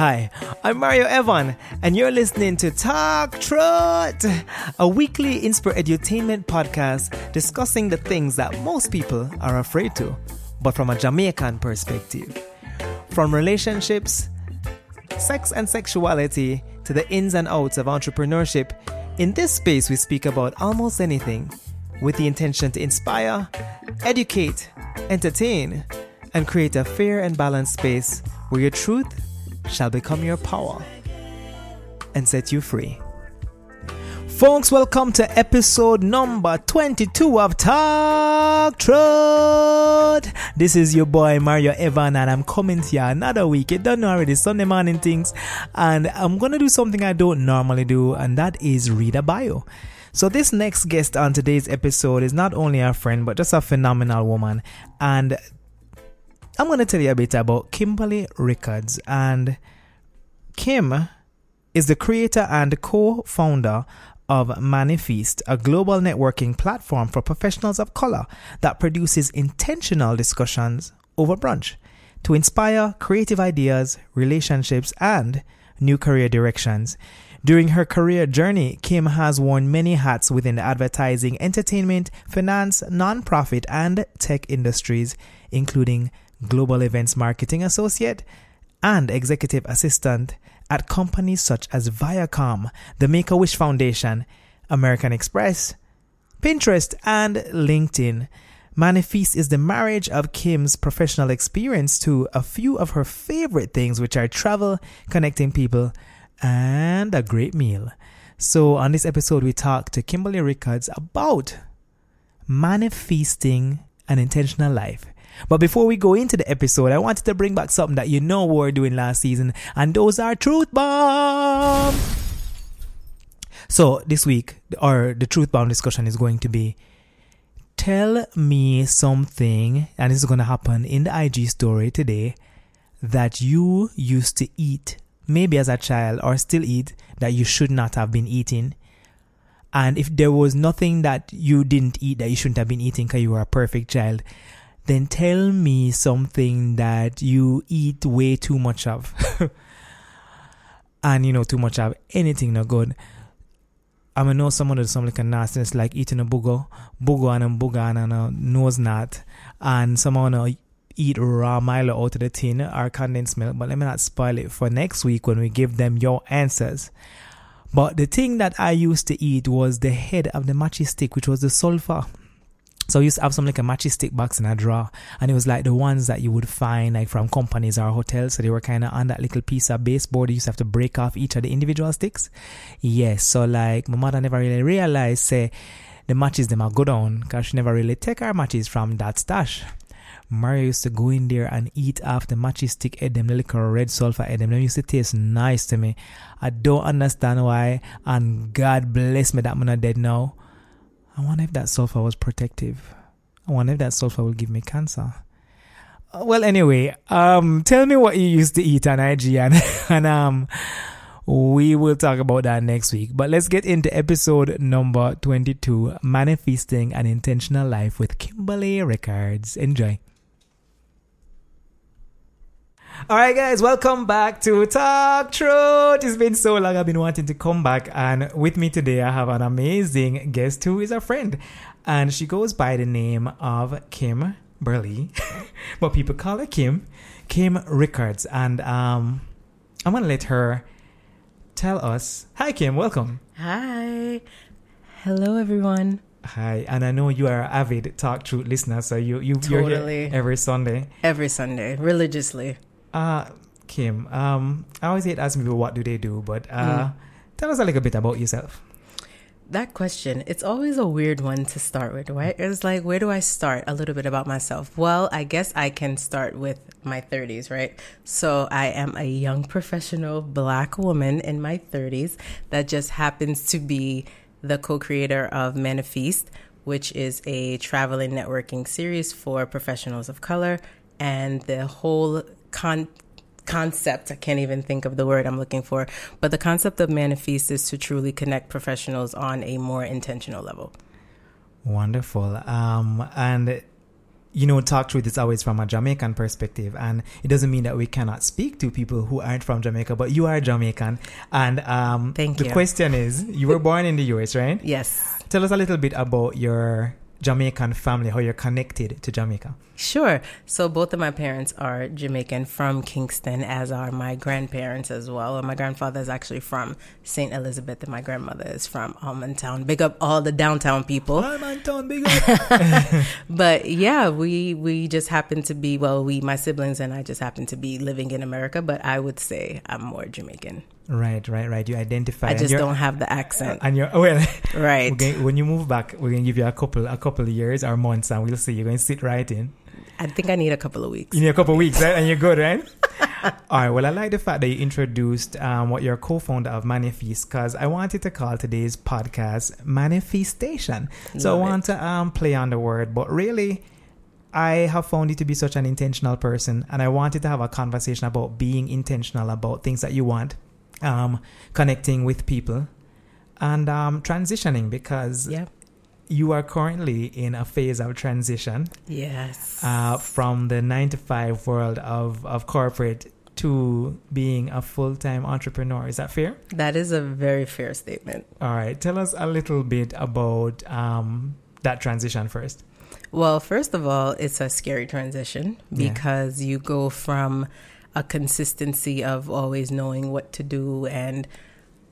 Hi, I'm Mario Evan, and you're listening to Talk Truth, a weekly Inspire Edutainment podcast discussing the things that most people are afraid to, but from a Jamaican perspective. From relationships, sex and sexuality, to the ins and outs of entrepreneurship, in this space we speak about almost anything with the intention to inspire, educate, entertain, and create a fair and balanced space where your truth shall become your power and set you free. Folks, welcome to episode number 22 of Talk Truth. This is your boy Mario Evan, and I'm coming to you another week. You don't know already, Sunday morning things, and I'm gonna do something I don't normally do, and that is read a bio. So, this next guest on today's episode is not only a friend, but just a phenomenal woman. And I'm going to tell you a bit about Kimberly Rickards. And Kim is the creator and co founder of Manifeast, a global networking platform for professionals of color that produces intentional discussions over brunch to inspire creative ideas, relationships, and new career directions. During her career journey, Kim has worn many hats within the advertising, entertainment, finance, nonprofit, and tech industries, including Global Events Marketing Associate and Executive Assistant at companies such as Viacom, the Make a Wish Foundation, American Express, Pinterest, and LinkedIn. Manifeast is the marriage of Kim's professional experience to a few of her favorite things, which are travel, connecting people, and a great meal. So, on this episode, we talk to Kimberly Rickards about manifesting an intentional life. But before we go into the episode, I wanted to bring back something that you know we were doing last season, and those are Truth Bomb! So, this week, or the Truth Bomb discussion is going to be tell me something, and this is going to happen in the IG story today, that you used to eat maybe as a child or still eat that you should not have been eating. And if there was nothing that you didn't eat that you shouldn't have been eating because you were a perfect child, then tell me something that you eat way too much of. and you know, too much of anything not good. I mean, know someone does something like a nastiness like eating a booger, booger and a booger and a nose knot, and someone uh, eat raw Milo out of the tin or condensed milk, but let me not spoil it for next week when we give them your answers. But the thing that I used to eat was the head of the matchy stick, which was the sulfur. So I used to have some like a matchy stick box in a drawer, and it was like the ones that you would find like from companies or hotels. So they were kind of on that little piece of baseboard. You used to have to break off each of the individual sticks. Yes, so like my mother never really realized say the matches them are good on because she never really take our matches from that stash. Mario used to go in there and eat off the matchy stick head, them the little red sulfur head, them. Them used to taste nice to me. I don't understand why, and God bless me that I'm not dead now. I wonder if that sulfur was protective. I wonder if that sulfur will give me cancer. Uh, well, anyway, um, tell me what you used to eat on IG, and, and um, we will talk about that next week. But let's get into episode number 22 Manifesting an Intentional Life with Kimberly Rickards. Enjoy. All right, guys, welcome back to Talk Truth. It's been so long. I've been wanting to come back, and with me today, I have an amazing guest who is a friend, and she goes by the name of Kim Burley, but people call her Kim, Kim Rickards, and um, I'm gonna let her tell us. Hi, Kim. Welcome. Hi. Hello, everyone. Hi, and I know you are an avid Talk Truth listener, so you you totally. you're here every Sunday. Every Sunday, religiously. Uh, Kim, um, I always hate asking people what do they do, but uh, mm. tell us a little bit about yourself. That question, it's always a weird one to start with, right? It's like, where do I start? A little bit about myself. Well, I guess I can start with my 30s, right? So I am a young professional black woman in my 30s that just happens to be the co creator of Manifeast, which is a travel and networking series for professionals of color. And the whole con- concept. I can't even think of the word I'm looking for, but the concept of Manifeast is to truly connect professionals on a more intentional level. Wonderful. Um, and you know, talk truth is always from a Jamaican perspective, and it doesn't mean that we cannot speak to people who aren't from Jamaica. But you are Jamaican, and um, Thank the you. question is, you were born in the US, right? Yes. Tell us a little bit about your Jamaican family, how you're connected to Jamaica. Sure. So both of my parents are Jamaican from Kingston, as are my grandparents as well. And my grandfather is actually from St. Elizabeth, and my grandmother is from Allman Town. Big up all the downtown people. I'm big up. But yeah, we we just happen to be well, we my siblings and I just happen to be living in America. But I would say I'm more Jamaican. Right, right, right. You identify. I just don't have the accent. And you're well. Right. going, when you move back, we're gonna give you a couple, a couple of years or months, and we'll see. You're going to sit right in. I think I need a couple of weeks. You need a couple of weeks, right? And you're good, right? All right. Well, I like the fact that you introduced um, what you're a co-founder of Manifeast because I wanted to call today's podcast Manifestation. So I want to um, play on the word, but really, I have found you to be such an intentional person, and I wanted to have a conversation about being intentional about things that you want, um, connecting with people, and um, transitioning because Yeah. you are currently in a phase of transition Yes. uh, from the nine to five world of, of corporate to being a full time entrepreneur. Is that fair? that is a very fair statement. All right. Tell us a little bit about um, that transition first. Well, first of all, it's a scary transition Yeah. because you go from a consistency of always knowing what to do and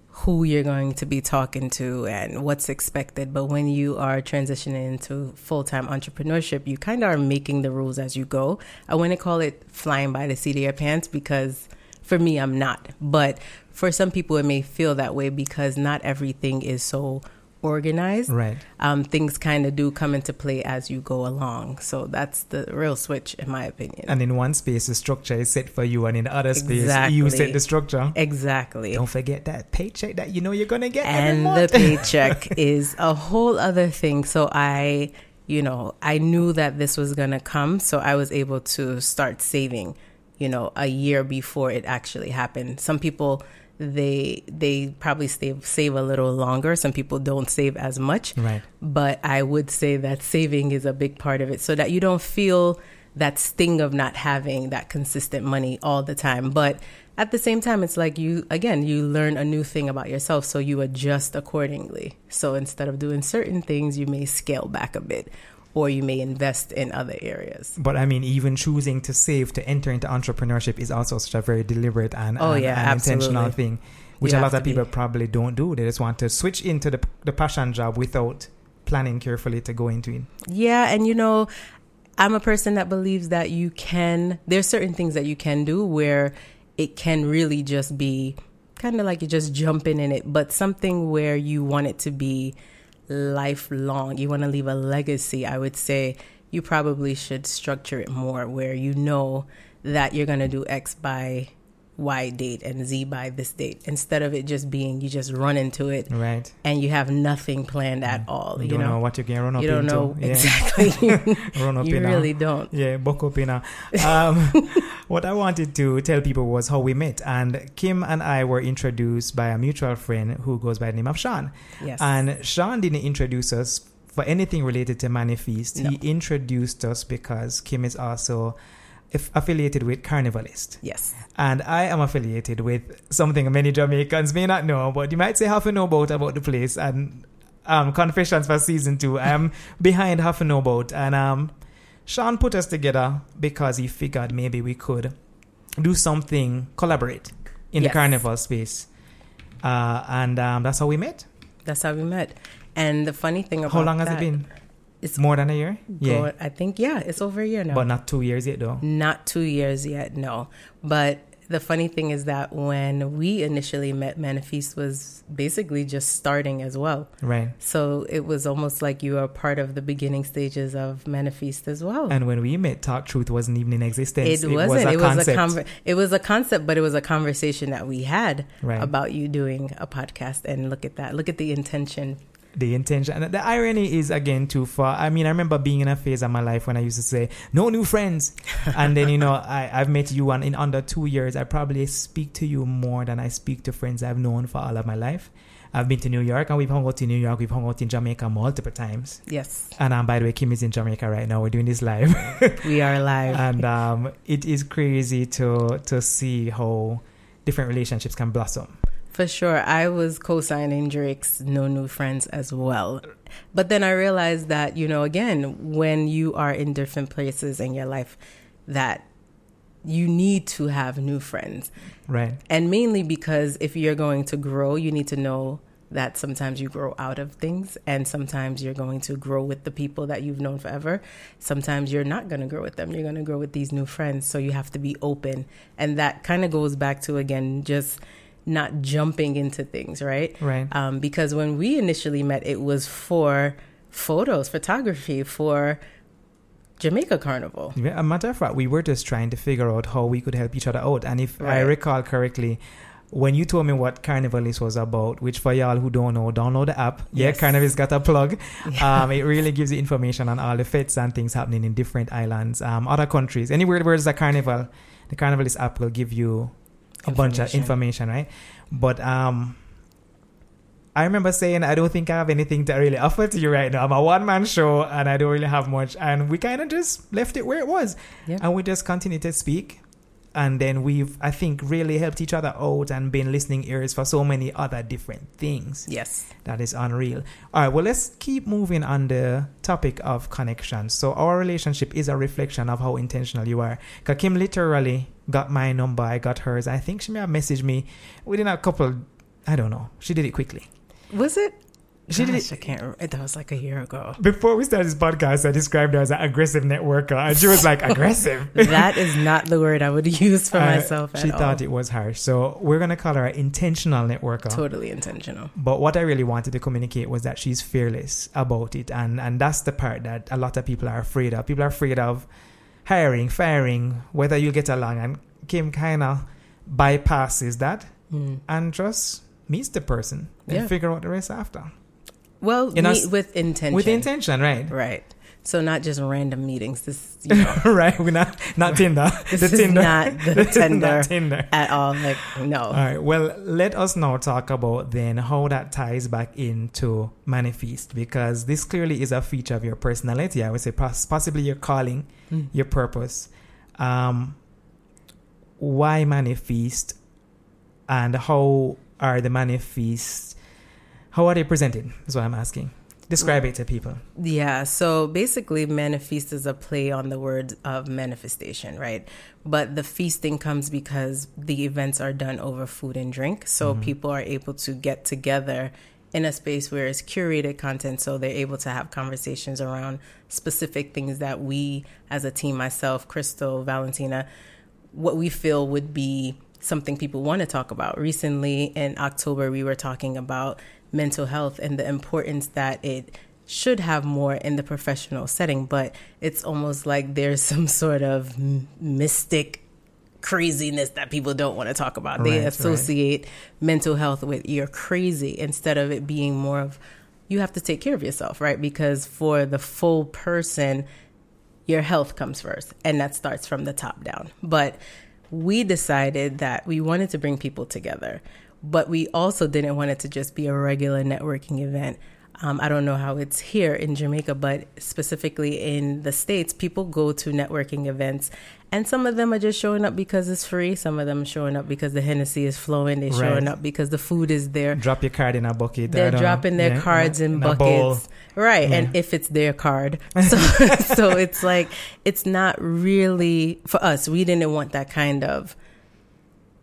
who you're going to be talking to and what's expected. But when you are transitioning into full time entrepreneurship, you kind of are making the rules as you go. I wouldn't call it flying by the seat of your pants because for me, I'm not. But for some people, it may feel that way because not everything is so organized Right. um, things kind of do come into play as you go along. So that's the real switch, in my opinion. And in one space, the structure is set for you, and in the other space, you set the structure. exactly. Don't forget that paycheck that you know you're going to get every And the paycheck is a whole other thing. So I, you know, I knew that this was going to come. So I was able to start saving, you know, a year before it actually happened. Some people, they they probably save save a little longer some people don't save as much Right. but I would say that saving is a big part of it so that you don't feel that sting of not having that consistent money all the time. But at the same time, it's like you, again, you learn a new thing about yourself, so you adjust accordingly. So instead of doing certain things, you may scale back a bit or you may invest in other areas. But I mean, even choosing to save to enter into entrepreneurship is also such a very deliberate and, Oh, and- yeah, and intentional thing, which You a lot of to be. people probably don't do. They just want to switch into the, the passion job without planning carefully to go into it. Yeah, and you know, I'm a person that believes that you can, there's certain things that you can do where it can really just be kind of like you're just jumping in it, but something where you want it to be lifelong. You want to leave a legacy, I would say you probably should structure it more where you know that you're going to do X by Y date and Z by this date instead of it just being you just run into it Right. and you have nothing planned at all. You, You, don't know. know, what you can run up you don't into. know Yeah. exactly. You really don't. Yeah, buck up in a. Um, what I wanted to tell people was how we met. And Kim and I were introduced by a mutual friend who goes by the name of Sean. Yes. And Sean didn't introduce us for anything related to Manifeast. No. He introduced us because Kim is also aff- affiliated with Carnivalist. yes. And I am affiliated with something many Jamaicans may not know, but you might say half a know about about the place. And um, Confessions for season two, I am behind half a know about. And um, Sean put us together because he figured maybe we could do something, collaborate in the carnival space. Uh, and um, that's how we met. That's how we met. And the funny thing about How long has that, it been? It's More than a year? Yeah. I think yeah, it's over a year now. But not two years yet, though. Not two years yet, no. But the funny thing is that when we initially met, Manifeast was basically just starting as well. Right. So it was almost like you were part of the beginning stages of Manifeast as well. And when we met, Talk Truth wasn't even in existence. it wasn't. was a it was concept. a conver- It was a concept, but it was a conversation that we had Right. about you doing a podcast. And look at that. Look at the intention. The intention and the irony is again too far i mean i remember being in a phase of my life when i used to say no new friends and then you know I, i've met you and in under two years i probably speak to you more than i speak to friends i've known for all of my life I've been to New York and we've hung out in New York. We've hung out in Jamaica multiple times. Yes. And um, by the way, Kim is in Jamaica right now. We're doing this live. we are live. and um, it is crazy to to see how different relationships can blossom. For sure. I was co signing Drake's No New Friends as well. But then I realized that, you know, again, when you are in different places in your life, that you need to have new friends. Right. And mainly because if you're going to grow, you need to know that sometimes you grow out of things and sometimes you're going to grow with the people that you've known forever. Sometimes you're not going to grow with them. You're going to grow with these new friends. So you have to be open. And that kind of goes back to, again, just not jumping into things, right? Right. Um, because when we initially met, it was for photos, photography, for Jamaica Carnival. A matter of fact, we were just trying to figure out how we could help each other out. And if right. I recall correctly, when you told me what Carnivalist was about, which for y'all who don't know, download the app. Yes. Yeah, Carnivalist got a plug. Yeah. Um, it really gives you information on all the fetes and things happening in different islands, um, other countries. Anywhere where there's a carnival, the Carnivalist app will give you a bunch of information, right? But um, I remember saying, I don't think I have anything to really offer to you right now. I'm a one man show and I don't really have much. And we kind of just left it where it was. Yeah. And we just continued to speak. And then we've, I think, really helped each other out and been listening ears for so many other different things. Yes. That is unreal. All right, well, let's keep moving on the topic of connections. So, our relationship is a reflection of how intentional you are. Kakim literally got my number, I got hers. I think she may have messaged me within a couple, I don't know. She did it quickly. Was it? She Gosh, did it. I can't. Remember. That was like a year ago. Before we started this podcast, I described her as an aggressive networker, and she was like, "Aggressive." that is not the word I would use for uh, myself. she all. thought it was harsh, so we're gonna call her an intentional networker. Totally intentional. But what I really wanted to communicate was that she's fearless about it, and and that's the part that a lot of people are afraid of. People are afraid of hiring, firing, whether you get along, and Kim kind of bypasses that mm. and just meets the person and yeah. figure out the rest after. Well, you meet with intention. With intention, right? Right. So not just random meetings. This, you know, right? We're not not Tinder. this the Tinder. is not the Tinder, not Tinder at all. Like no. All right. Well, let us now talk about then how that ties back into Manifeast because this clearly is a feature of your personality. I would say possibly your calling, mm. your purpose. Um, why Manifeast, and how are the Manifeast? How are they presented? Is what I'm asking. Describe it to people. Yeah. So basically, Manifeast is a play on the word of manifestation, right? But the feasting comes because the events are done over food and drink. So mm-hmm. people are able to get together in a space where it's curated content. So they're able to have conversations around specific things that we, as a team, myself, Crystal, Valentina, what we feel would be something people want to talk about. Recently in October, we were talking about mental health and the importance that it should have more in the professional setting, but it's almost like there's some sort of mystic craziness that people don't want to talk about. Right, they associate right. mental health with you're crazy instead of it being more of you have to take care of yourself, right? Because for the full person, your health comes first, and that starts from the top down. But we decided that we wanted to bring people together, but we also didn't want it to just be a regular networking event. Um, I don't know how it's here in Jamaica, but specifically in the States, people go to networking events and some of them are just showing up because it's free. Some of them are showing up because the Hennessy is flowing. They're showing up because the food is there. Drop your card in a bucket. They're dropping their yeah, cards in, in buckets. Right. Yeah. And if it's their card. So, so it's like, it's not really, for us, we didn't want that kind of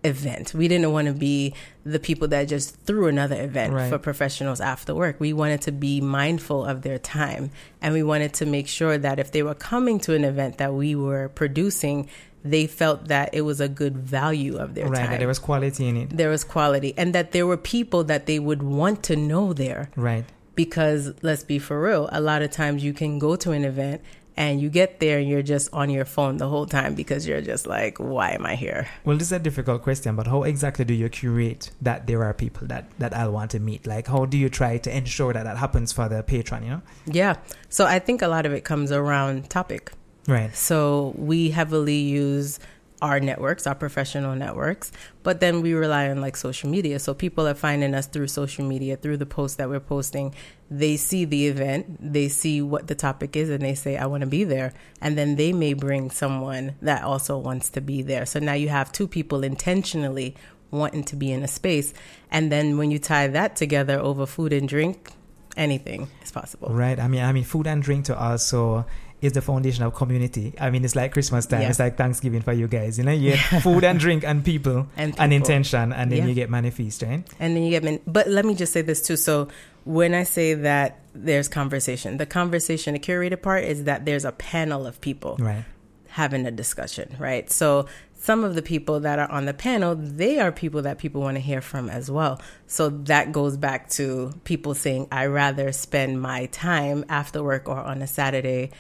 event. We didn't want to be the people that just threw another event right. for professionals after work. We wanted to be mindful of their time and we wanted to make sure that if they were coming to an event that we were producing, they felt that it was a good value of their right, time. Right, there was quality in it. There was quality and that there were people that they would want to know there. Right. Because let's be for real, a lot of times you can go to an event and you get there and you're just on your phone the whole time because you're just like why am i here? Well this is a difficult question but how exactly do you curate that there are people that that i'll want to meet? Like how do you try to ensure that that happens for the patron you know? Yeah. So i think a lot of it comes around topic. Right. So we heavily use our networks, our professional networks, but then we rely on like social media. So people are finding us through social media, through the posts that we're posting. They see the event, they see what the topic is, and they say, I want to be there. And then they may bring someone that also wants to be there. So now you have two people intentionally wanting to be in a space. And then when you tie that together over food and drink, anything is possible. Right. I mean, I mean, food and drink to us. So is the foundation of community. I mean, it's like Christmas time. Yeah. It's like Thanksgiving for you guys. You know, you get food and drink and people and, people. and intention, and then yeah. you get Manifeast, right? And then you get. Man- but let me just say this too. So when I say that there's conversation, the conversation, the curated part is that there's a panel of people, right, having a discussion, right? So some of the people that are on the panel, they are people that people want to hear from as well. So that goes back to people saying, I rather spend my time after work or on a Saturday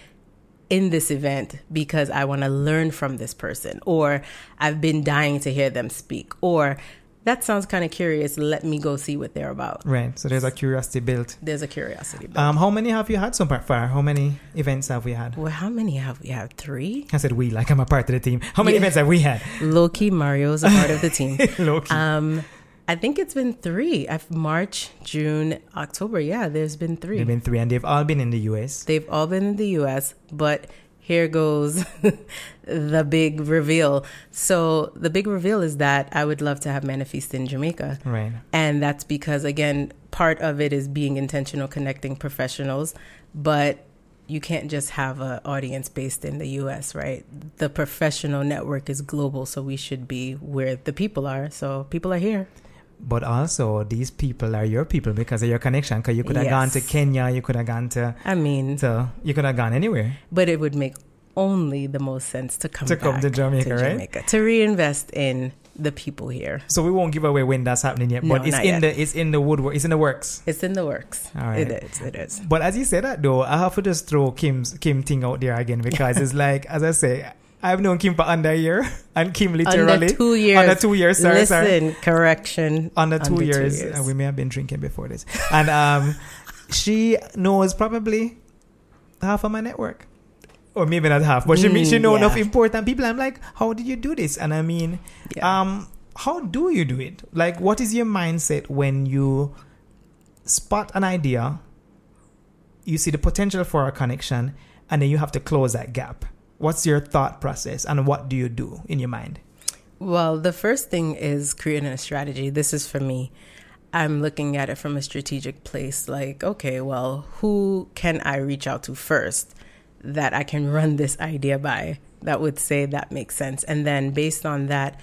in this event because I want to learn from this person, or I've been dying to hear them speak, or that sounds kind of curious. Let me go see what they're about. Right. So there's a curiosity built. There's a curiosity built. Um, how many have you had so far? How many events have we had? Well, how many have we had? Three. I said we, like I'm a part of the team. How many yeah. events have we had? Loki Mario's a part of the team. Loki. Um, I think it's been three. I've March, June, October. Yeah, there's been three. There've been three, and they've all been in the U.S. They've all been in the U.S., but here goes the big reveal. So the big reveal is that I would love to have Manifeast in Jamaica. Right. And that's because again, part of it is being intentional connecting professionals, but you can't just have an audience based in the US, right? The professional network is global, so we should be where the people are. So people are here but also these people are your people because of your connection. Because you could have yes. gone to Kenya, you could have gone to. I mean, so you could have gone anywhere. But it would make only the most sense to come to come to Jamaica, to right? Jamaica, to reinvest in the people here. So we won't give away when that's happening yet, no, but it's in yet. the it's in the woodwork. It's in the works. It's in the works. All right, it is. It is. But as you say that though, I have to just throw Kim's Kim thing out there again because it's like as I say, I've known Kim for under a year, and Kim literally under two years. Under two years, sorry, Listen, sorry. correction. Under two, under years, two years. we may have been drinking before this, and um, she knows probably half of my network, or maybe not half, but she mm, she know yeah. enough important people. I'm like, how did you do this? And I mean, yeah. um, how do you do it? Like, what is your mindset when you spot an idea? You see the potential for a connection, and then you have to close that gap what's your thought process and what do you do in your mind? Well, the first thing is creating a strategy. This is for me. I'm looking at it from a strategic place like, okay, well, who can I reach out to first that I can run this idea by that would say that makes sense? And then based on that,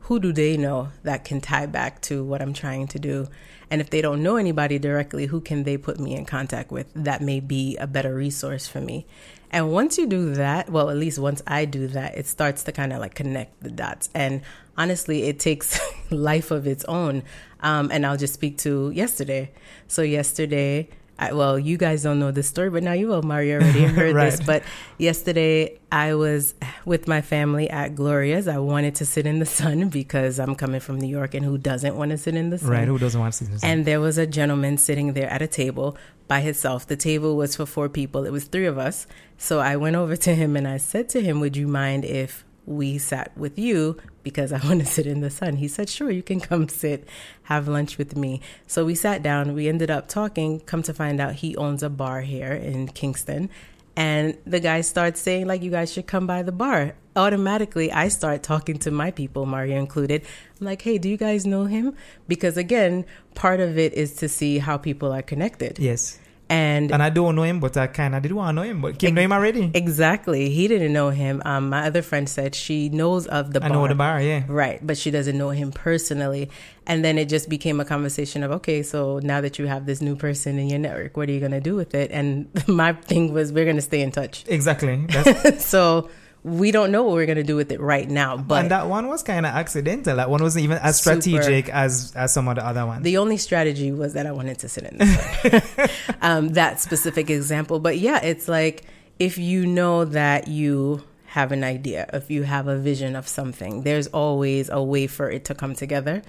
who do they know that can tie back to what I'm trying to do? And if they don't know anybody directly, who can they put me in contact with that may be a better resource for me? And once you do that, well, at least once I do that, it starts to kind of like connect the dots. And honestly, it takes life of its own. Um, and I'll just speak to yesterday. So, yesterday, I, well, you guys don't know this story, but now you will. Mario already heard right. this. But yesterday, I was with my family at Gloria's. I wanted to sit in the sun because I'm coming from New York, and who doesn't want to sit in the sun? Right, who doesn't want to sit in the sun? And there was a gentleman sitting there at a table by himself. The table was for four people. It was three of us. So I went over to him and I said to him, "Would you mind if we sat with you because I want to sit in the sun. He said, Sure, you can come sit, have lunch with me. So we sat down, we ended up talking. Come to find out, he owns a bar here in Kingston. And the guy starts saying, like, you guys should come by the bar. Automatically, I start talking to my people, Mario included. I'm like, hey, do you guys know him? Because again, part of it is to see how people are connected. Yes. And and I don't know him, but I kind of did want to know him. But Kim ex- know him already. Exactly, he didn't know him. Um, my other friend said she knows of the. I bar, know the bar, yeah. Right, but she doesn't know him personally. And then it just became a conversation of okay, so now that you have this new person in your network, what are you gonna do with it? And my thing was we're gonna stay in touch. Exactly. so we don't know what we're gonna do with it right now. But and that one was kind of accidental. That one wasn't even as super. strategic as as some of the other ones. The only strategy was that I wanted to sit in um, that specific example. But yeah, it's like if you know that you have an idea, if you have a vision of something, there's always a way for it to come together.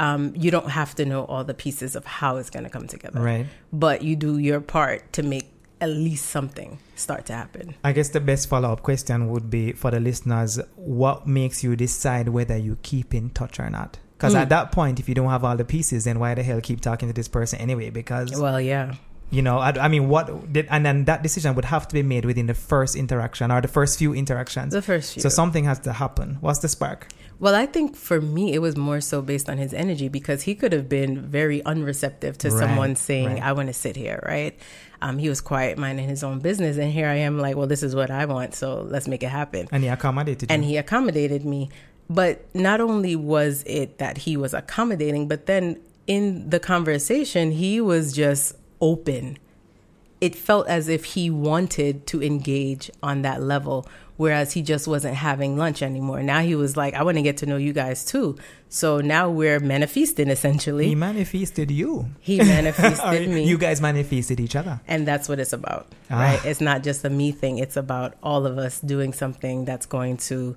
Um, you don't have to know all the pieces of how it's going to come together. Right. But you do your part to make at least something start to happen. I guess the best follow up question would be for the listeners what makes you decide whether you keep in touch or not? Because Mm. at that point, if you don't have all the pieces, then why the hell keep talking to this person anyway? Because, Well, yeah. you know, I, I mean, what did, and then that decision would have to be made within the first interaction or the first few interactions. The first few. So something has to happen. What's the spark? Well, I think for me, it was more so based on his energy because he could have been very unreceptive to Right, someone saying, right. I want to sit here, right? Um, he was quiet, minding his own business. And here I am, like, well, this is what I want. So let's make it happen. And he accommodated And you. he accommodated me. But not only was it that he was accommodating, but then in the conversation, he was just open. It felt as if he wanted to engage on that level, whereas he just wasn't having lunch anymore. Now he was like, I want to get to know you guys too. So now we're manifesting essentially. He manifested you. He manifested me. You guys manifested each other. And that's what it's about, Ah. right? It's not just a me thing. It's about all of us doing something that's going to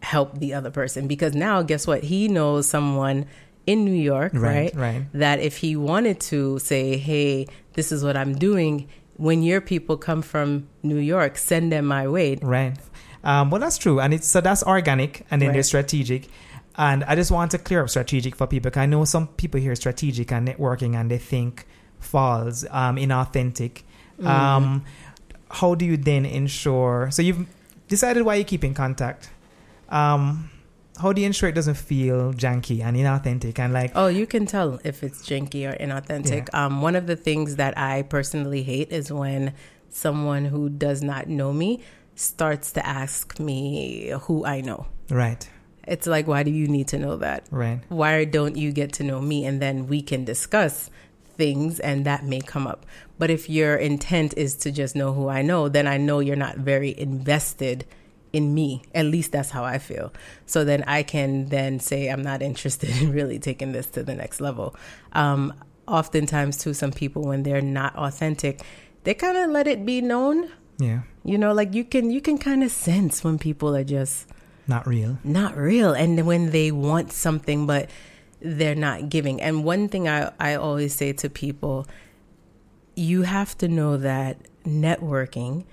help the other person. Because now, guess what? He knows someone in New York, Right, right? right. That if he wanted to say, hey, this is what I'm doing, when your people come from New York, send them my way. Right. Um, well, that's true, and it's so that's organic, and then Right. there's strategic. And I just want to clear up strategic for people. 'cause I know some people hear strategic and networking, and they think false, um, inauthentic. Mm-hmm. Um, how do you then ensure? So you've decided why you keep in contact. Um, how the it doesn't feel janky and inauthentic and like Oh, you can tell if it's janky or inauthentic. Um, one of the things that I personally hate is when someone who does not know me starts to ask me who I know. right, It's like, why do you need to know that? right, Why don't you get to know me? And then we can discuss things and that may come up. But if your intent is to just know who I know, then I know you're not very invested in me. At least that's how I feel. So then I can then say, I'm not interested in really taking this to the next level. Um, oftentimes, too, some people, when they're not authentic, they kind of let it be known. yeah, You know, like you can you can kind of sense when people are just not real. not real and when they want something but they're not giving and one thing i, I always say to people you have to know that networking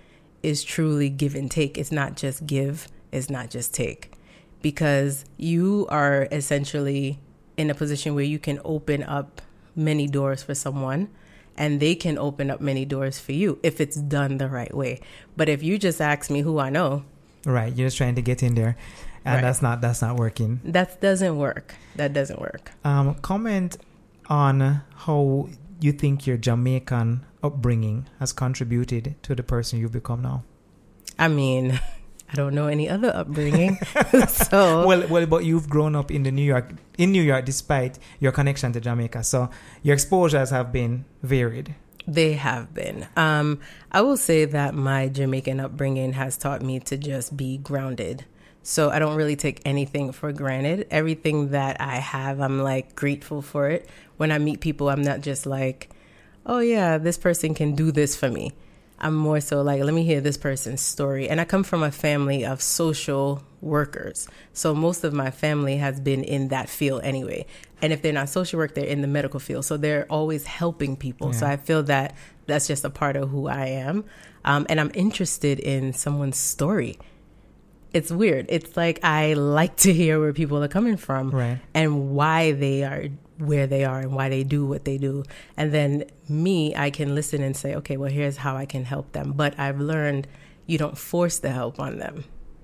is truly give and take. It's not just give it's not just take. Because you are essentially in a position where you can open up many doors for someone and they can open up many doors for you if it's done the right way. But if you just ask me who i know Right, you're just trying to get in there, and Right. that's not that's not working. that doesn't work. That doesn't work. Um, comment on how you think your Jamaican upbringing has contributed to the person you've become now. I mean, I don't know any other upbringing. so Well, well, but you've grown up in the New York in New York despite your connection to Jamaica, so your exposures have been varied. they have been. Um, I will say that my Jamaican upbringing has taught me to just be grounded. So I don't really take anything for granted. Everything that I have, I'm like grateful for it. When I meet people, I'm not just like, oh yeah, this person can do this for me. I'm more so like, let me hear this person's story. And I come from a family of social workers. So most of my family has been in that field anyway. And if they're not social work, they're in the medical field. So they're always helping people. So I feel that that's just a part of who I am. Um, and I'm interested in someone's story. It's weird. It's like I like to hear where people are coming from Right. and why they are where they are and why they do what they do. And then me, I can listen and say, okay, well, here's how I can help them. But I've learned you don't force the help on them,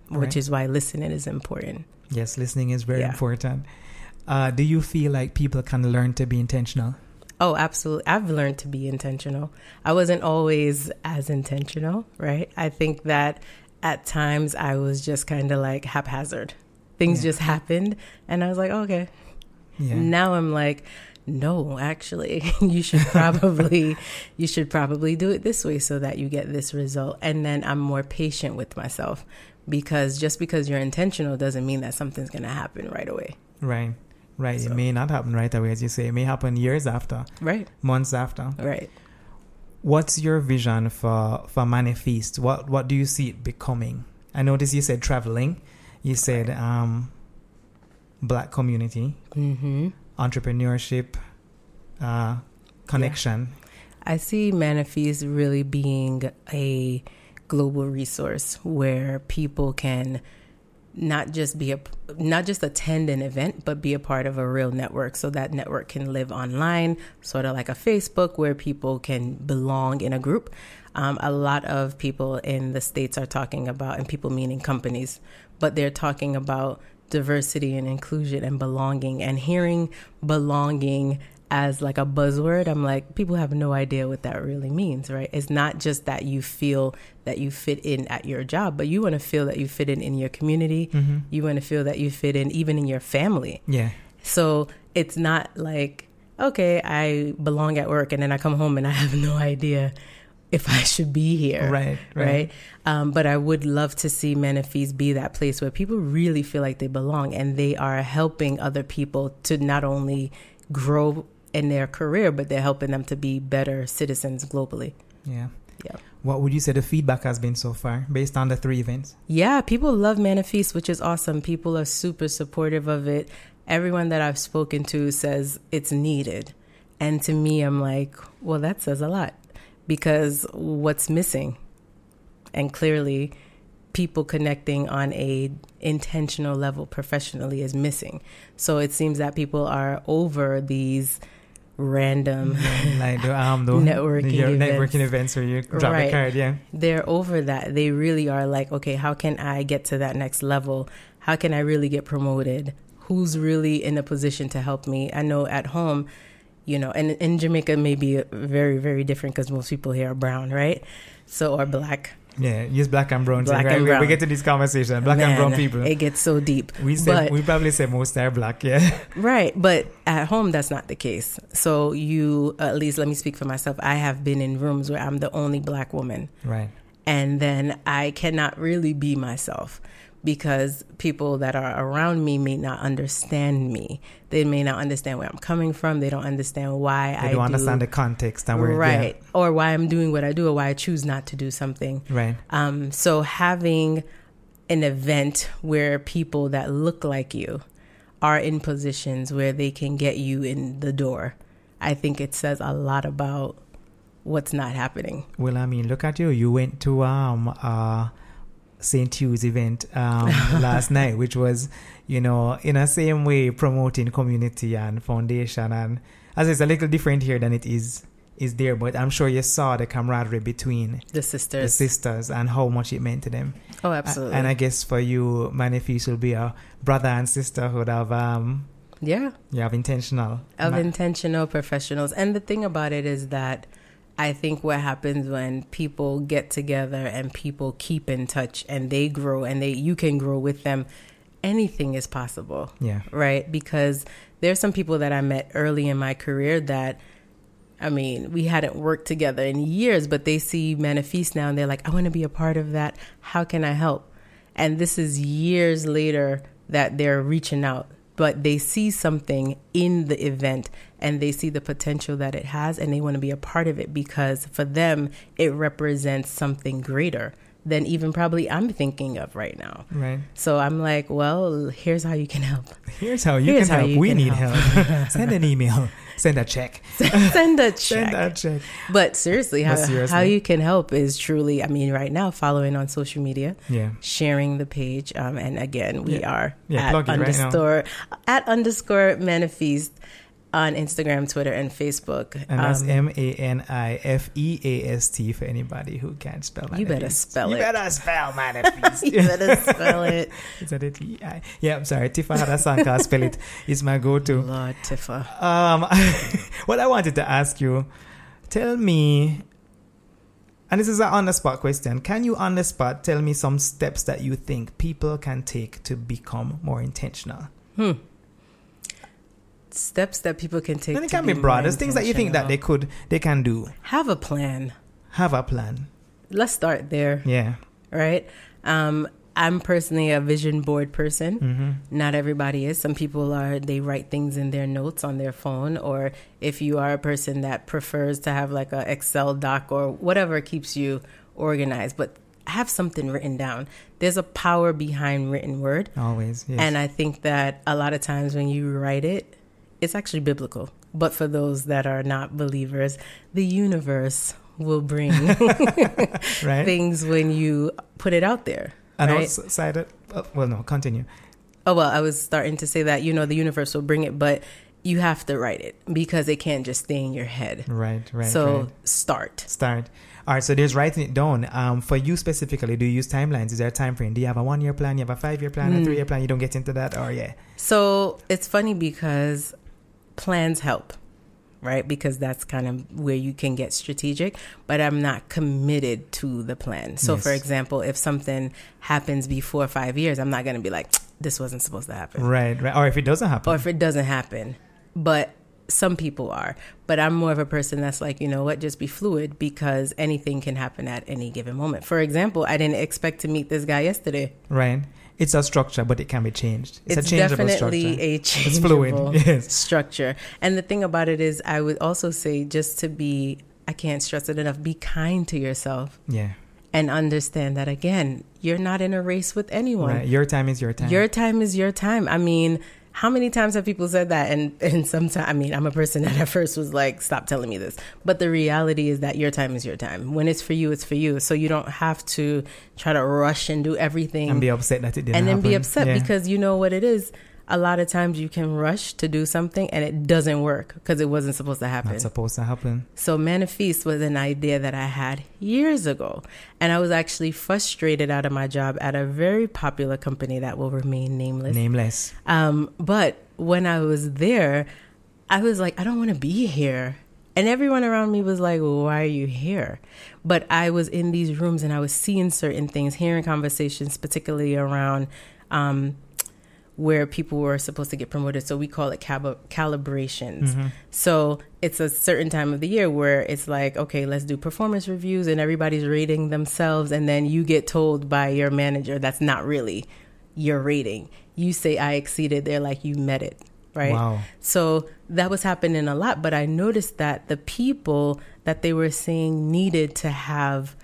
Right. which is why listening is important. Yes, listening is very Yeah. important. Uh, do you feel like people can learn to be intentional? Oh, absolutely. I've learned to be intentional. I wasn't always as intentional, right? I think that at times I was just kind of like haphazard. Things Yeah. just happened, and I was like, okay. Yeah. Now I'm like, no, actually, you should probably you should probably do it this way so that you get this result. And then I'm more patient with myself because just because you're intentional doesn't mean that something's going to happen right away. Right. Right. So- It may not happen right away, as you say. It may happen years after, Right? months after. Right. What's your vision for for Manifeast? What What do you see it becoming? I noticed you said traveling. You said um, black community, Mhm. entrepreneurship, uh, connection. I see Manifeast really being a global resource where people can not just be a not just attend an event but be a part of a real network so that network can live online sort of like a facebook where people can belong in a group um, a lot of people in the states are talking about and people meaning companies but they're talking about diversity and inclusion and belonging and hearing belonging as like a buzzword, I'm like, people have no idea what that really means, right? It's not just that you feel that you fit in at your job, but you want to feel that you fit in in your community. Mm-hmm. You want to feel that you fit in even in your family. Yeah. So it's not like, okay, I belong at work and then I come home and I have no idea if I should be here. Right, right. right? Um, but I would love to see Manifeast be that place where people really feel like they belong and they are helping other people to not only grow in their career, but they're helping them to be better citizens globally. Yeah. Yeah. What would you say the feedback has been so far based on the three events? Yeah, people love Manifeast, which is awesome. People are super supportive of it. Everyone that I've spoken to says it's needed. And to me, I'm like, well, that says a lot because what's missing? And clearly, people connecting on a intentional level professionally is missing. So it seems that people are over these random like the, um, the networking, your events. networking events where you drop right. a card yeah they're over that they really are like okay how can i get to that next level how can i really get promoted who's really in a position to help me i know at home you know and in jamaica may be very very different because most people here are brown right so or black yeah, use black and brown. Black thing, right? and brown. We, we, get to this conversation. Black Man, and brown people. It gets so deep. We say but, we probably say most are black. Yeah. Right, but at home that's not the case. So you, at least, let me speak for myself. I have been in rooms where I'm the only black woman. Right. And then I cannot really be myself because people that are around me may not understand me. They may not understand where I'm coming from. They don't understand why they I don't understand the context and where right yeah. or why I'm doing what I do or why I choose not to do something. Right. Um. So having an event where people that look like you are in positions where they can get you in the door, I think it says a lot about what's not happening. Well, I mean, look at you. You went to um uh St. Hugh's event um, last night, which was, you know, in a same way promoting community and foundation. And as it's a little different here than it is is there, but I'm sure you saw the camaraderie between the sisters, the sisters, and how much it meant to them. Oh, absolutely. And I guess for you, Manifeast will be a brother and sisterhood of um, yeah, you have intentional of intentional professionals. And the thing about it is that I think what happens when people get together and people keep in touch and they grow and they you can grow with them, anything is possible. Yeah. Right? Because there's some people that I met early in my career that I mean, we hadn't worked together in years, but they see Manifeast now and they're like, I want to be a part of that. How can I help? And this is years later that they're reaching out but they see something in the event and they see the potential that it has and they want to be a part of it because for them it represents something greater than even probably I'm thinking of right now. Right. So I'm like, well, here's how you can help. Here's how you here's can how help. You we can need help. help. Send an email. Send a check. Send a check. Send a check. But seriously, how, seriously, how you can help is truly, I mean, right now, following on social media, yeah, sharing the page, um, and again, we yeah. are yeah, at underscore right at underscore manifeast on Instagram, Twitter, and Facebook. And that's um, M A N I F E A S T for anybody who can't spell You better spell it. You better spell Manifeast. you better spell it. Is that it? Yeah, I'm sorry. Tifa had a song called Spell It. It's my go-to. Lord, Tifa. Um, what I wanted to ask you, tell me, and this is an on-the-spot question. Can you on the spot tell me some steps that you think people can take to become more intentional? Hmm steps that people can take. And it can be, broad. There's things that you think that they could, they can do. Have a plan. Have a plan. Let's start there. Yeah. Right. Um, I'm personally a vision board person. Mm-hmm. Not everybody is. Some people are, they write things in their notes on their phone. Or if you are a person that prefers to have like a Excel doc or whatever keeps you organized, but have something written down. There's a power behind written word. Always. Yes. And I think that a lot of times when you write it, it's actually biblical. But for those that are not believers, the universe will bring right? things when you put it out there. And right? outside it, uh, well, no, continue. Oh well, I was starting to say that you know the universe will bring it, but you have to write it because it can't just stay in your head. Right, right. so right. start. Start. All right, so there's writing it down. Um, for you specifically, do you use timelines? Is there a time frame? Do you have a one year plan? You have a five year plan? A Mm. three year plan? You don't get into that, or yeah, So it's funny because plans help, right? Because that's kind of where you can get strategic, but I'm not committed to the plan. So, for example, if something happens before five years, I'm not going to be like, this wasn't supposed to happen. right, right. Or if it doesn't happen, Or if it doesn't happen. But some people are. But I'm more of a person that's like, you know what, just be fluid because anything can happen at any given moment. For example, I didn't expect to meet this guy yesterday. right? It's a structure, but it can be changed. It's, It's, a changeable definitely structure. a It's changeable fluid. Yes. structure. And the thing about it is, I would also say just to be, I can't stress it enough, be kind to yourself Yeah. and understand that again, you're not in a race with anyone. Right. Your time is your time. Your time is your time. I mean, how many times have people said that? And and sometimes, I mean, I'm a person that at first was like, "Stop telling me this," but the reality is that your time is your time. When it's for you, it's for you. So you don't have to try to rush and do everything and be upset that it didn't and then be upset Yeah. because you know what it is. A lot of times you can rush to do something and it doesn't work because it wasn't supposed to happen. not supposed to happen. So Manifeast was an idea that I had years ago. And I was actually frustrated out of my job at a very popular company that will remain nameless. Nameless. Um, but when I was there, I was like, I don't want to be here. And everyone around me was like, well, why are you here? But I was in these rooms and I was seeing certain things, hearing conversations, particularly around um, where people were supposed to get promoted. So we call it cab- calibrations. Mm-hmm. So it's a certain time of the year where it's like, okay, let's do performance reviews and everybody's rating themselves. And then you get told by your manager that's not really your rating. You say, I exceeded. They're like, you met it. Right. Wow. So that was happening a lot. But I noticed that the people that they were saying needed to have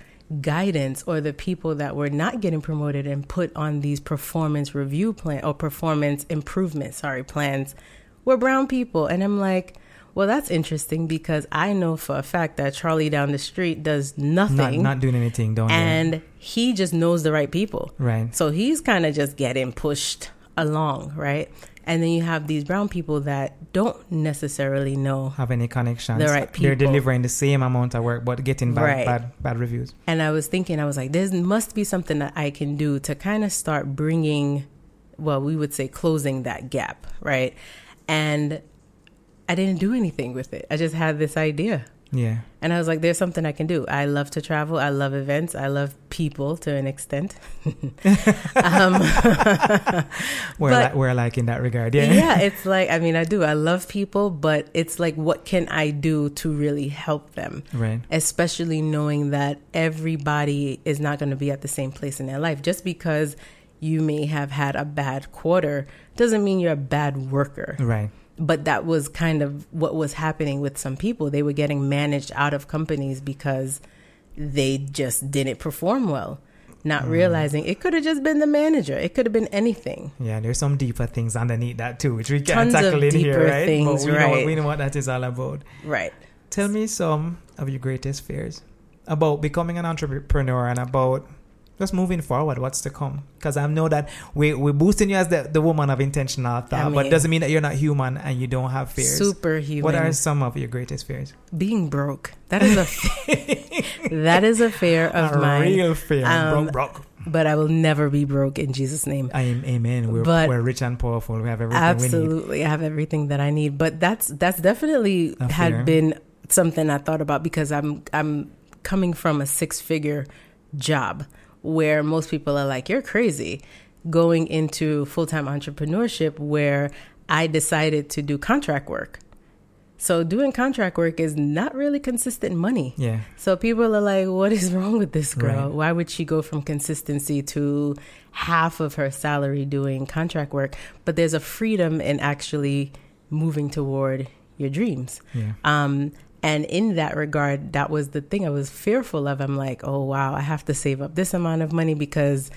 guidance or the people that were not getting promoted and put on these performance review plan or performance improvement sorry plans were brown people. And i'm like well that's interesting because i know for a fact that charlie down the street does nothing not doing anything don't and he just knows the right people. Right. so he's kind of just getting pushed along right and then you have these brown people that don't necessarily know Have any connections? The right They're delivering the same amount of work, but getting bad, Right. bad, bad reviews. And I was thinking, I was like, there must be something that I can do to kind of start bringing, well, we would say closing that gap, right? And I didn't do anything with it. I just had this idea. Yeah. And I was like, there's something I can do. I love to travel. I love events. I love people to an extent. um, We're But- like, we're like in that regard. Yeah. yeah, it's like, I mean, I do. I love people, but it's like, what can I do to really help them? Right. especially knowing that everybody is not going to be at the same place in their life. Just because you may have had a bad quarter doesn't mean you're a bad worker. Right. But that was kind of what was happening with some people. They were getting managed out of companies because they just didn't perform well, not mm. realizing it could have just been the manager. It could have been anything. Yeah, there's some deeper things underneath that too, which we can't Tons tackle in here, right? things, but we know, right. we know what that is all about. Right. Tell me some of your greatest fears about becoming an entrepreneur and about just moving forward. What's to come? Because I know that we we're boosting you as the, the woman of intentional thought, I but mean- doesn't mean that you're not human and you don't have fears. Superhuman. What are some of your greatest fears? being broke? That is a that is a fear of a mine. real fear. Um, broke, broke. but I will never be broke in Jesus' name. I am, amen. We're, but- we're rich and powerful. We have everything we. Absolutely, I have everything that I need. But that's that's definitely A fear. had been something I thought about because I'm I'm coming from a six figure job where most people are like, "You're crazy," going into full time entrepreneurship where I decided to do contract work. So doing contract work is not really consistent money. Yeah. So people are like, what is wrong with this girl? Right. Why would she go from consistency to half of her salary doing contract work? But there's a freedom in actually moving toward your dreams. Yeah. Um, and in that regard, that was the thing I was fearful of. I'm like, oh, wow, I have to save up this amount of money because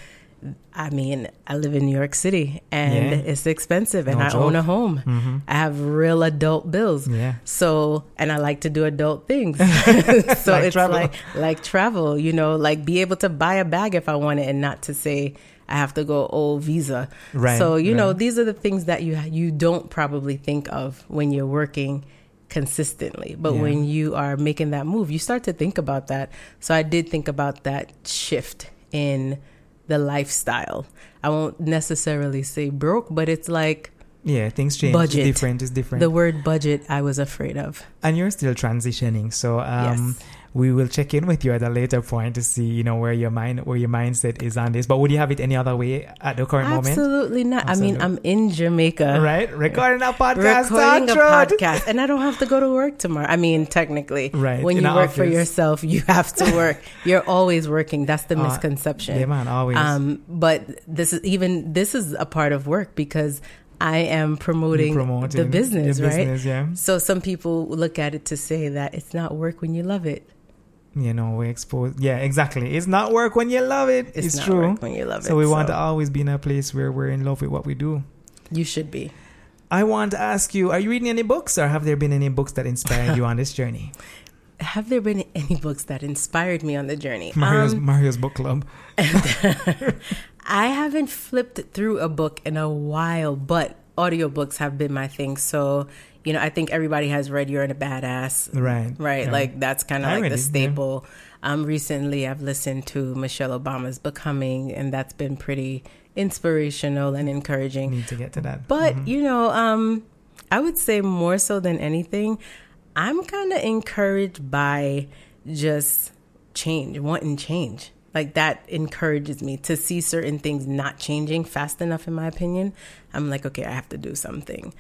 I mean, I live in New York City and Yeah. it's expensive and No I own a joke. home. Mhm. I have real adult bills. Yeah. So, and I like to do adult things. so Like it's travel. like like travel, you know, like be able to buy a bag if I want it and not to say I have to go oh visa. Right, So, you know, these are the things that you you don't probably think of when you're working consistently. But Yeah. when you are making that move, you start to think about that. So I did think about that shift in the lifestyle. I won't necessarily say broke, but it's like Yeah, things change. Budget. It's different. It's different. the word budget I was afraid of. and you're still transitioning. So um, Yes. We will check in with you at a later point to see, you know, where your mind, where your mindset is on this. But would you have it any other way at the current moment? Absolutely not. I mean, I'm in Jamaica. Right, recording a podcast. Recording a podcast, and I don't have to go to work tomorrow. I mean, technically, Right, When in you work for yourself, you have to work. You're always working. That's the Uh, misconception. Yeah, man, always. Um, but this is even this is a part of work because I am promoting, Promoting the business, right? business, yeah. So some people look at it to say that it's not work when you love it. You know, we expose. Yeah, exactly. It's not work when you love it. It's, It's, not true. work when you love it. So we want to always be in a place where we're in love with what we do. You should be. I want to ask you: Are you reading any books, or have there been any books that inspired you on this journey? Have there been any books that inspired me on the journey? Mario's Um, Mario's book club. I haven't flipped through a book in a while, but audiobooks have been my thing. So, you know, I think everybody has read You're in a Badass. Right. Right. Like that's kind of like the it, yeah. staple. Um, recently I've listened to Michelle Obama's Becoming, and that's been pretty inspirational and encouraging. need to get to that. But Mhm. you know, um, I would say more so than anything, I'm kind of encouraged by just change, wanting change. Like that encourages me to see certain things not changing fast enough. In my opinion, I'm like, okay, I have to do something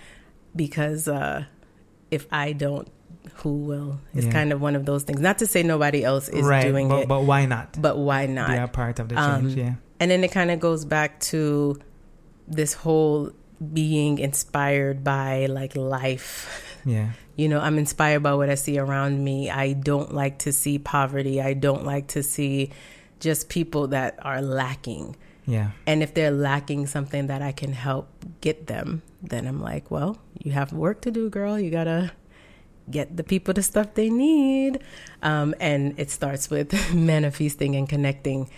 because uh, if I don't, who will? It's Yeah. kind of one of those things. Not to say nobody else is right, doing but, it, but why not? but why not? Be a part of the Um, change. yeah. And then it kind of goes back to this whole being inspired by like life. Yeah. You know, I'm inspired by what I see around me. I don't like to see poverty. I don't like to see just people that are lacking. Yeah. And if they're lacking something that I can help get them, then I'm like, well, you have work to do, girl. You got to get the people the stuff they need. Um, and it starts with manifesting and connecting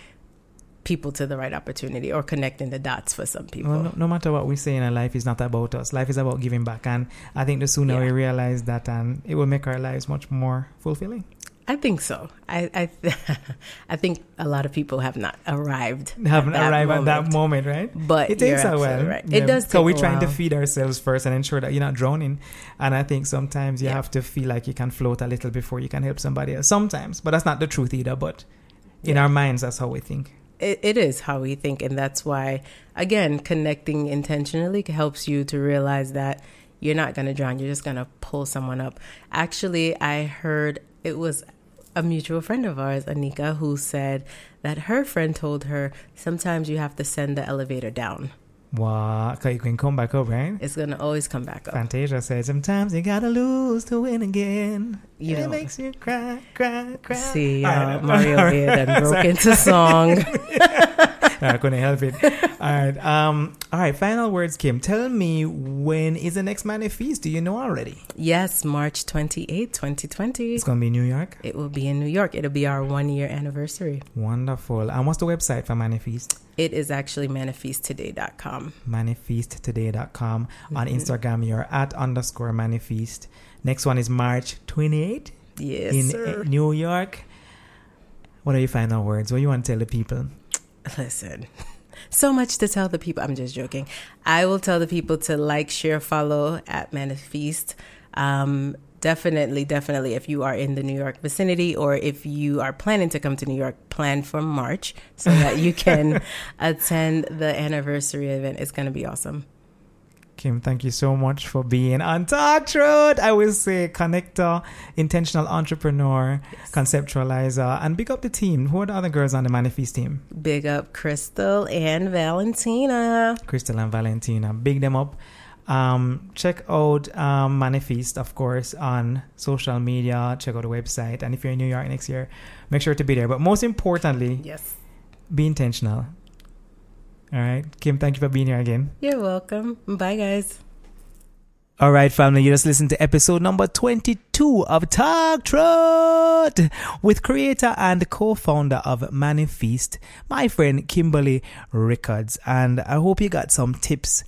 people to the right opportunity or connecting the dots for some people. Well, no, no matter what we say in our life, is not about us. Life is about giving back, and I think the sooner Yeah. we realize that, and it will make our lives much more fulfilling. I think so. I I, th- I think a lot of people have not arrived. Haven't arrived at that moment. moment, right? But it takes a while. right. Yeah. It does. So we're trying to feed ourselves first and ensure that you're not drowning. And I think sometimes you Yeah. have to feel like you can float a little before you can help somebody else. Sometimes, but that's not the truth either. But in Yeah. our minds, that's how we think. it, it is how we think and that's why again connecting intentionally helps you to realize that you're not going to drown you're just going to pull someone up actually i heard it was a mutual friend of ours anika who said that her friend told her sometimes you have to send the elevator down Wow, 'cause you can come back up, right? it's going to always come back up Fantasia said, "Sometimes you gotta lose to win again. You it know. makes you cry, cry, cry." see uh, right. mario here then broke into song I couldn't help it. All right. Um. All right. Final words, Kim. Tell me when is the next Manifeast? Do you know already? yes march 28 2020 It's gonna be New York. it will be in new york it'll be our one year anniversary Wonderful. And what's the website for Manifeast? It is actually manifeasttoday.com. Manifeasttoday.com. On Mhm. Instagram, you're at underscore Manifeast. Next one is March 28 Yes, in sir. uh, New York. What are your final words? What do you want to tell the people? Listen, so much to tell the people. I'm just joking. I will tell the people to like, share, follow at Manifeast. Um, definitely, definitely, if you are in the New York vicinity or if you are planning to come to New York, plan for March so that you can attend the anniversary event. It's going to be awesome. Kim, thank you so much for being on Talk Truth. I will say connector, intentional entrepreneur, conceptualizer, and big up the team. Who are the other girls on the Manifeast team? Big up Crystal and Valentina. Crystal and Valentina. Big them up. Um, check out um, Manifeast, of course, on social media. Check out the website. And if you're in New York next year, make sure to be there. But most importantly, Yes. be intentional. All right. Kim, thank you for being here again. You're welcome. Bye, guys. All right, family, you just listened to episode number 22 of Talk Truth with creator and co-founder of Manifeast, my friend Kimberly Rickards. And I hope you got some tips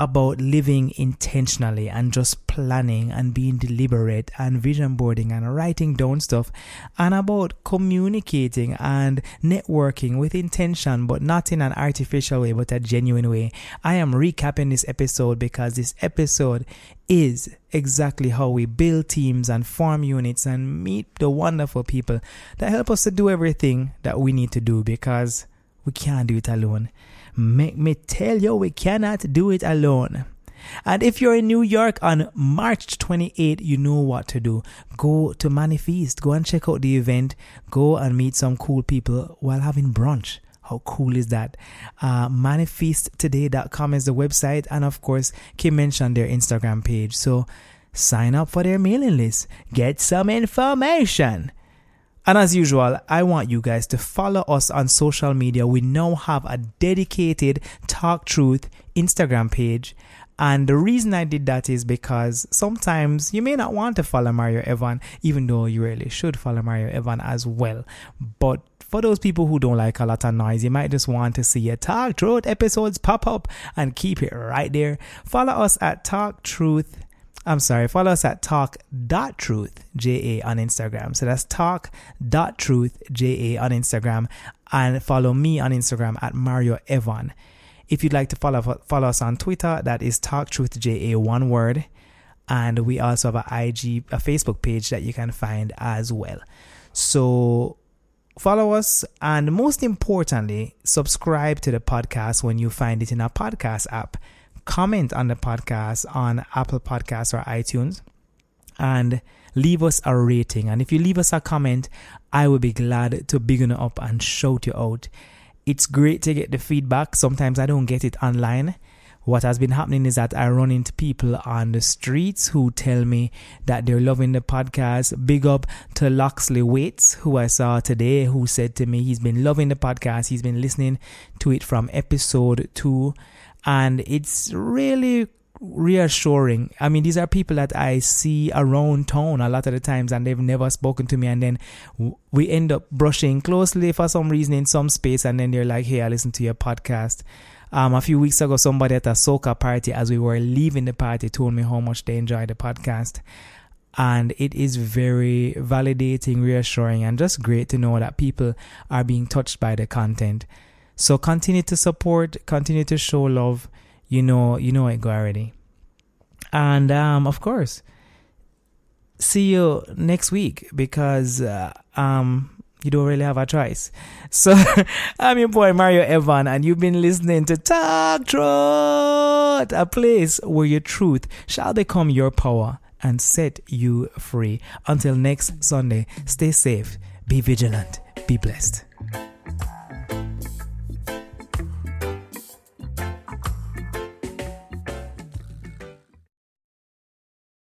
about living intentionally and just planning and being deliberate and vision boarding and writing down stuff and about communicating and networking with intention but not in an artificial way but a genuine way. I am recapping this episode because this episode is exactly how we build teams and form units and meet the wonderful people that help us to do everything that we need to do because we can't do it alone. Make me tell you, we cannot do it alone. And if you're in New York on March 28, you know what to do. Go to Manifeast, go and check out the event, go and meet some cool people while having brunch. How cool is that? Uh, manifeasttoday.com is the website. And of course, Kim mentioned their Instagram page. So sign up for their mailing list, get some information. And as usual, I want you guys to follow us on social media. We now have a dedicated Talk Truth Instagram page. And the reason I did that is because sometimes you may not want to follow Mario Evan, even though you really should follow Mario Evan as well. But for those people who don't like a lot of noise, you might just want to see your Talk Truth episodes pop up and keep it right there. Follow us at Talk Truth I'm sorry, follow us at talk.truthja on Instagram. So that's talk.truthja on Instagram and follow me on Instagram at Mario Evan. If you'd like to follow follow us on Twitter, that is talktruthja one word. And we also have a IG a Facebook page that you can find as well. So follow us and most importantly, subscribe to the podcast when you find it in a podcast app comment on the podcast on Apple Podcasts or iTunes and leave us a rating. And if you leave us a comment, I will be glad to big you up and shout you out. It's great to get the feedback. Sometimes I don't get it online. What has been happening is that I run into people on the streets who tell me that they're loving the podcast. Big up to Loxley Waits, who I saw today, who said to me he's been loving the podcast. He's been listening to it from episode two and it's really reassuring. I mean, these are people that I see around town a lot of the times and they've never spoken to me. And then we end up brushing closely for some reason in some space. And then they're like, Hey, I listened to your podcast. Um, a few weeks ago, somebody at a soca party, as we were leaving the party, told me how much they enjoyed the podcast. And it is very validating, reassuring, and just great to know that people are being touched by the content. So continue to support, continue to show love. You know, you know it already. And um, of course, see you next week because uh, um, you don't really have a choice. So I'm your boy Mario Evan, and you've been listening to Talk Truth, a place where your truth shall become your power and set you free. Until next Sunday, stay safe, be vigilant, be blessed.